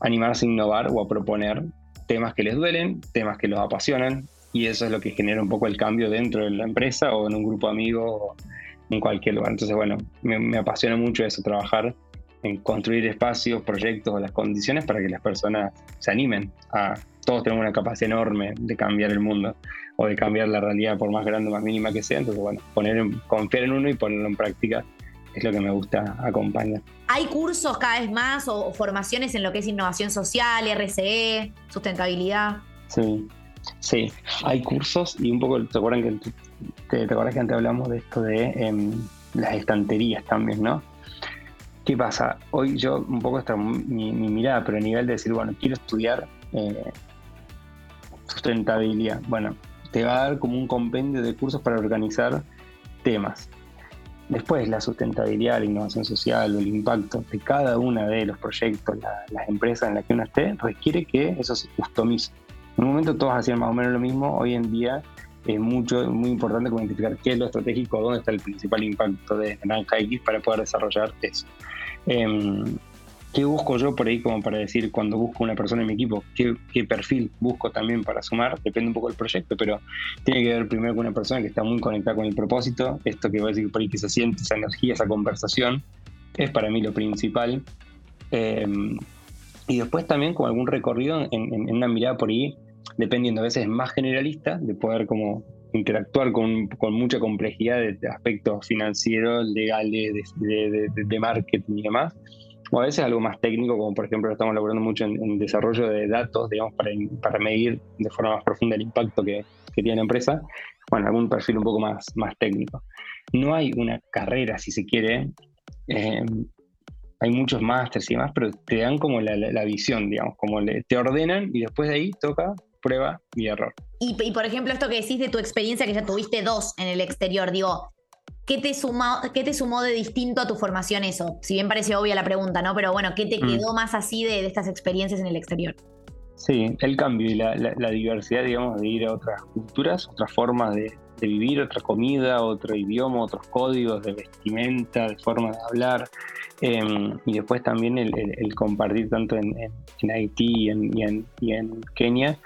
animarse a innovar o a proponer temas que les duelen, temas que los apasionan, y eso es lo que genera un poco el cambio dentro de la empresa o en un grupo amigo o en cualquier lugar. Entonces, bueno, me, me apasiona mucho eso, trabajar en construir espacios, proyectos o las condiciones para que las personas se animen a todos tenemos una capacidad enorme de cambiar el mundo o de cambiar la realidad por más grande o más mínima que sea. Entonces, bueno, poner confiar en uno y ponerlo en práctica es lo que me gusta acompañar. ¿Hay cursos cada vez más o, formaciones en lo que es innovación social, RCE, sustentabilidad? Sí, sí, hay cursos y un poco, ¿se acuerdan que te, te acordás que antes hablamos de esto de em, las estanterías también, ¿no? ¿Qué pasa? Hoy yo un poco está mi, mirada, pero a nivel de decir, bueno, quiero estudiar eh, sustentabilidad. Bueno, te va a dar como un compendio de cursos para organizar temas. Después, la sustentabilidad, la innovación social o el impacto de cada uno de los proyectos, las empresas en las que uno esté, requiere que eso se customice. En un momento todos hacían más o menos lo mismo, hoy en día es mucho, muy importante identificar qué es lo estratégico, dónde está el principal impacto de Naranja X para poder desarrollar eso. Em, ¿Qué busco yo por ahí como para decir cuando busco una persona en mi equipo? ¿Qué, perfil busco también para sumar? Depende un poco del proyecto, pero tiene que ver primero con una persona que está muy conectada con el propósito, esto que va a decir por ahí que se siente, esa energía, esa conversación, es para mí lo principal. Em, y después también con algún recorrido en, una mirada por ahí, dependiendo a veces más generalista, de poder como interactuar con, mucha complejidad de, aspectos financieros, legales, de, de marketing y demás o a veces algo más técnico, como por ejemplo estamos laborando mucho en, desarrollo de datos, digamos, para, para, medir de forma más profunda el impacto que, que, tiene la empresa, bueno, algún perfil un poco más, más técnico. No hay una carrera, si se quiere, eh, hay muchos másteres y demás, pero te dan como la, la, visión, digamos, como te ordenan y después de ahí toca prueba y error. Y, y, por ejemplo, esto que decís de tu experiencia, que ya tuviste dos en el exterior, digo, ¿Qué te, sumó, ¿Qué te sumó de distinto a tu formación eso? Si bien parece obvia la pregunta, ¿no? Pero bueno, ¿qué te mm. quedó más así de, estas experiencias en el exterior? Sí, el cambio y la, diversidad, digamos, de ir a otras culturas, otras formas de, vivir, otra comida, otro idioma, otros códigos de vestimenta, de forma de hablar. Em, y después también el, compartir tanto en, Haití y en Kenia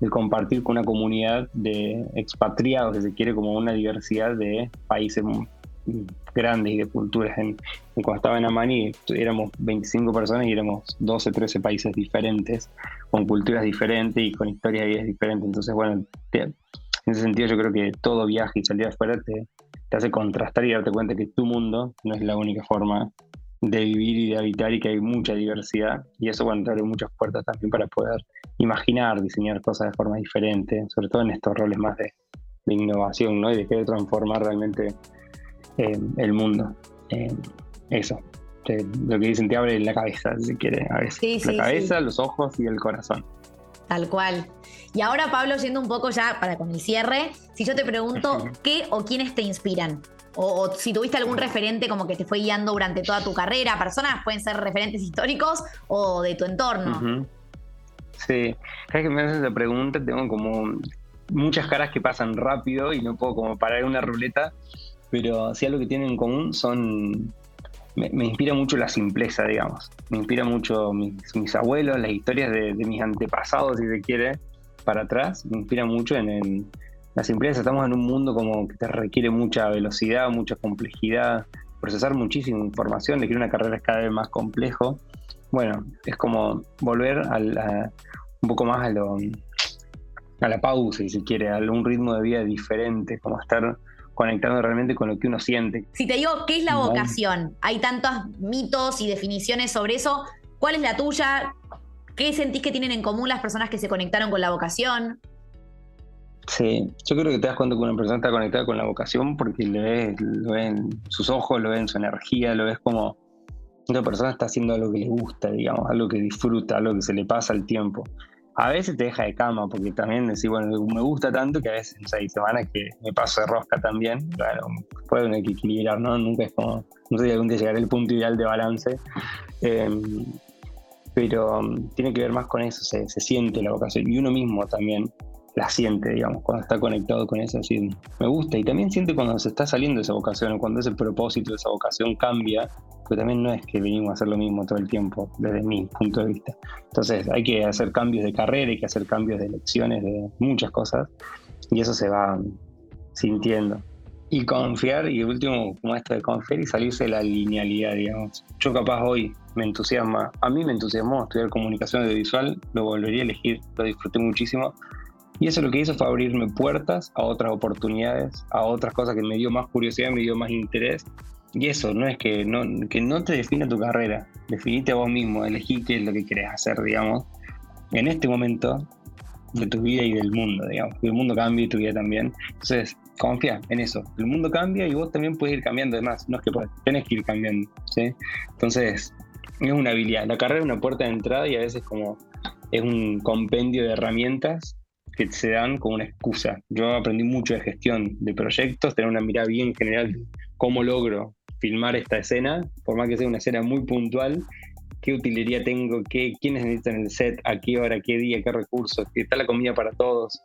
el compartir con una comunidad de expatriados, que se quiere, como una diversidad de países grandes y de culturas. En, cuando estaba en Amani éramos 25 personas y éramos 12, 13 países diferentes, con culturas diferentes y con historias y diferentes. Entonces, bueno, en ese sentido yo creo que todo viaje y salir afuera te, te hace contrastar y darte cuenta que tu mundo no es la única forma de vivir y de habitar y que hay mucha diversidad y eso bueno, te abre muchas puertas también para poder imaginar, diseñar cosas de forma diferente, sobre todo en estos roles más de, innovación ¿no? y de querer transformar realmente eh, el mundo. Eh, eso, lo que dicen te abre la cabeza, si quieres, a veces. la cabeza, los ojos y el corazón. Tal cual. Y ahora, Pablo, yendo un poco ya para con el cierre, si yo te pregunto, ¿qué o quiénes te inspiran? O, si tuviste algún referente como que te fue guiando durante toda tu carrera, personas pueden ser referentes históricos o de tu entorno. Sí, cada que me haces esa pregunta tengo como muchas caras que pasan rápido y no puedo como parar una ruleta, pero sí algo que tienen en común son... Me, inspira mucho la simpleza, digamos. Me inspira mucho mis, abuelos, las historias de, mis antepasados, si se quiere, para atrás. Me inspira mucho en el la simpleza. Estamos en un mundo como que te requiere mucha velocidad, mucha complejidad, procesar muchísima información, de que una carrera es cada vez más complejo. Bueno, es como volver a un poco más a, lo, a la pausa, si se quiere, a un ritmo de vida diferente, como estar conectando realmente con lo que uno siente. Si te digo, ¿qué es la vocación? Hay tantos mitos y definiciones sobre eso. ¿Cuál es la tuya? ¿Qué sentís que tienen en común las personas que se conectaron con la vocación? Sí, yo creo que te das cuenta que una persona está conectada con la vocación porque lo ves, lo ves en sus ojos, lo ves en su energía, lo ves como una persona está haciendo algo que le gusta, digamos, algo que disfruta, algo que se le pasa el tiempo. A veces te deja de cama porque también decís, bueno, me gusta tanto que a veces hay semanas que me paso de rosca también. Claro, puede tener que equilibrar, ¿no? Nunca es como, no sé si algún día llegaré al punto ideal de balance. Em, pero um, tiene que ver más con eso, se, se siente la vocación. Y uno mismo también la siente, digamos, cuando está conectado con eso, así, me gusta. Y también siente cuando se está saliendo de esa vocación, cuando ese propósito de esa vocación cambia, porque también no es que venimos a hacer lo mismo todo el tiempo, desde mi punto de vista. Entonces hay que hacer cambios de carrera, hay que hacer cambios de elecciones, de muchas cosas, y eso se va sintiendo. Y confiar, y el último, como esto de confiar y salirse de la linealidad, digamos. Yo capaz hoy me entusiasma, a mí me entusiasmó estudiar comunicación audiovisual, lo volvería a elegir, lo disfruté muchísimo, y eso lo que hizo fue abrirme puertas a otras oportunidades, a otras cosas que me dio más curiosidad, me dio más interés. Y eso, no es que no, que no te defina tu carrera, definite a vos mismo, elegí qué es lo que querés hacer, digamos, en este momento de tu vida y del mundo, digamos. El mundo cambie y tu vida también. Entonces, confía en eso. El mundo cambia y vos también puedes ir cambiando. Además, no es que tenés que ir cambiando. ¿sí? Entonces, es una habilidad. La carrera es una puerta de entrada y a veces como es un compendio de herramientas que se dan como una excusa. Yo aprendí mucho de gestión de proyectos, tener una mirada bien general de cómo logro filmar esta escena, por más que sea una escena muy puntual, qué utilería tengo, qué, quiénes necesitan el set, a qué hora, qué día, qué recursos, qué está la comida para todos.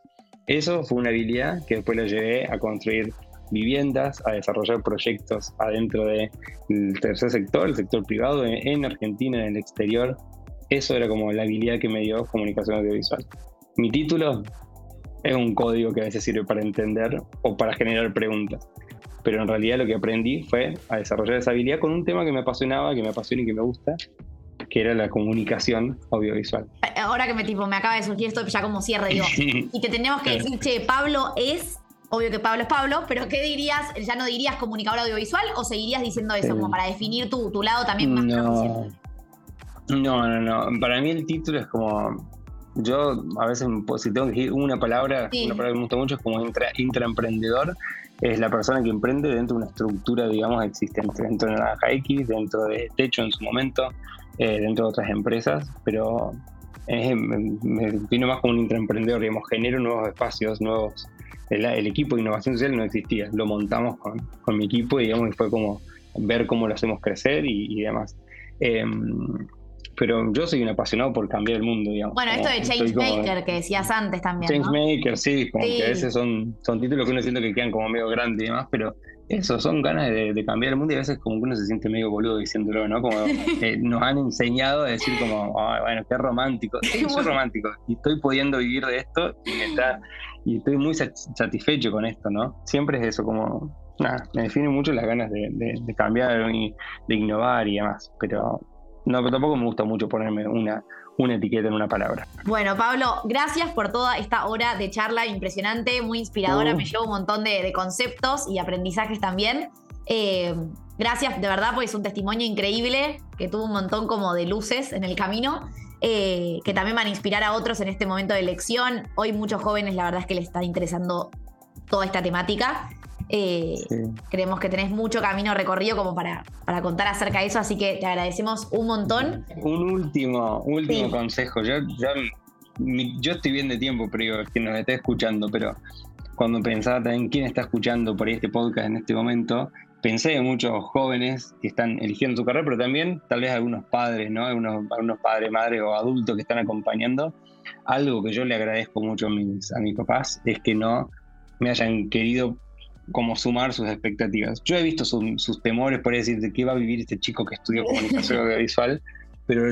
Eso fue una habilidad que después la llevé a construir viviendas, a desarrollar proyectos adentro del tercer sector, el sector privado, en, Argentina, en el exterior. Eso era como la habilidad que me dio comunicación audiovisual. Mi título es un código que a veces sirve para entender o para generar preguntas. Pero en realidad lo que aprendí fue a desarrollar esa habilidad con un tema que me apasionaba, que me apasiona y que me gusta, que era la comunicación audiovisual. Ahora que me tipo, me acaba de surgir esto ya como cierre, digo, y te tenemos que decir, che, Pablo es Obvio que Pablo es Pablo, pero ¿qué dirías? ¿Ya no dirías comunicador audiovisual o seguirías diciendo eso como para definir tu, tu lado también más no. No, no, no. Para mí el título es como. Yo a veces, si tengo que decir una palabra, una palabra que me gusta mucho es como intraemprendedor. Es la persona que emprende dentro de una estructura, digamos, existente. Dentro de Naranja X, dentro de Techo en su momento, eh, dentro de otras empresas, pero me, me defino más como un intraemprendedor, digamos, genero nuevos espacios, nuevos el, equipo de innovación social no existía, lo montamos con, mi equipo y digamos, fue como ver cómo lo hacemos crecer y, demás. Em, pero yo soy un apasionado por cambiar el mundo, digamos. Bueno, esto de Changemaker que decías antes también. Changemaker, sí, como que a veces son, son títulos que uno siente que quedan como medio grandes y demás, pero eso, son ganas de, cambiar el mundo y a veces como que uno se siente medio boludo diciéndolo, ¿no? Como eh, nos han enseñado a decir como, bueno, qué romántico. Sí, soy romántico y estoy pudiendo vivir de esto y me está y estoy muy satisfecho con esto, ¿no? Siempre es eso, como, nada, me define mucho las ganas de, cambiar y de innovar y demás, pero no, tampoco me gusta mucho ponerme una, una etiqueta en una palabra. Bueno, Pablo, gracias por toda esta hora de charla impresionante, muy inspiradora, uh. me llevo un montón de, conceptos y aprendizajes también. Eh, gracias de verdad, porque es un testimonio increíble que tuvo un montón como de luces en el camino. Eh, que también van a inspirar a otros en este momento de elección. Hoy muchos jóvenes la verdad es que les está interesando toda esta temática. Eh, creemos que tenés mucho camino recorrido como para, para contar acerca de eso, así que te agradecemos un montón. Un último, último consejo. Yo, yo, estoy bien de tiempo, pero que nos esté escuchando, pero cuando pensaba también quién está escuchando por este podcast en este momento, pensé en muchos jóvenes que están eligiendo su carrera, pero también tal vez algunos padres, ¿no? Algunos, algunos padres, madres o adultos que están acompañando. Algo que yo le agradezco mucho a mis, a mis papás es que no me hayan querido como sumar sus expectativas. Yo he visto sus temores por decir de qué va a vivir este chico que estudió comunicación audiovisual, pero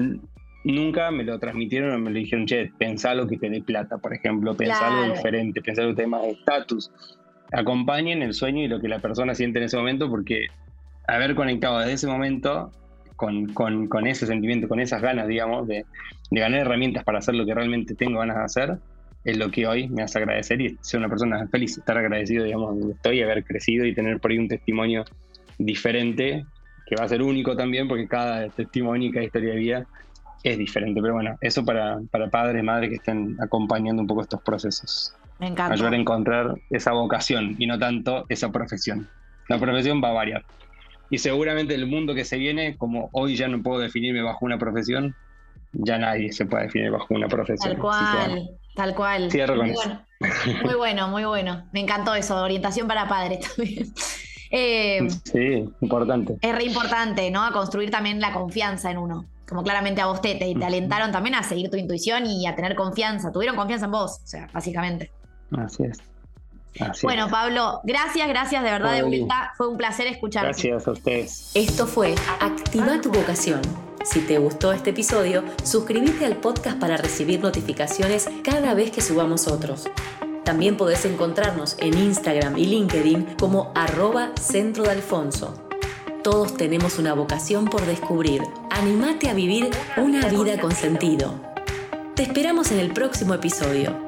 nunca me lo transmitieron o me lo dijeron, che, pensá lo que te dé plata, por ejemplo, pensá algo diferente, pensá algo tema de estatus acompañen el sueño y lo que la persona siente en ese momento, porque haber conectado desde ese momento con, con, ese sentimiento, con esas ganas, digamos, de, ganar herramientas para hacer lo que realmente tengo ganas de hacer, es lo que hoy me hace agradecer y ser una persona feliz, estar agradecido, digamos, donde estoy, haber crecido y tener por ahí un testimonio diferente, que va a ser único también, porque cada testimonio y cada historia de vida es diferente. Pero bueno, eso para, para padres, madres que estén acompañando un poco estos procesos. Me encanta. Ayudar a encontrar esa vocación y no tanto esa profesión. La profesión va a variar. Y seguramente el mundo que se viene, como hoy ya no puedo definirme bajo una profesión, ya nadie se puede definir bajo una profesión. Tal cual, tal cual. Cierro con muy eso. Bueno. Muy bueno, muy bueno. Me encantó eso, orientación para padres también. Eh, sí, importante. Es re importante, ¿no? A construir también la confianza en uno. Como claramente a vos te, te alentaron también a seguir tu intuición y a tener confianza. Tuvieron confianza en vos, o sea, básicamente. Así es. Bueno, Pablo, gracias, gracias de verdad de vuelta. Fue un placer escucharte. Gracias a ustedes. Esto fue Activa tu vocación. Si te gustó este episodio, suscríbete al podcast para recibir notificaciones cada vez que subamos otros. También podés encontrarnos en Instagram y LinkedIn como arroba centro de Alfonso. Todos tenemos una vocación por descubrir. Animate a vivir una vida con sentido. Te esperamos en el próximo episodio.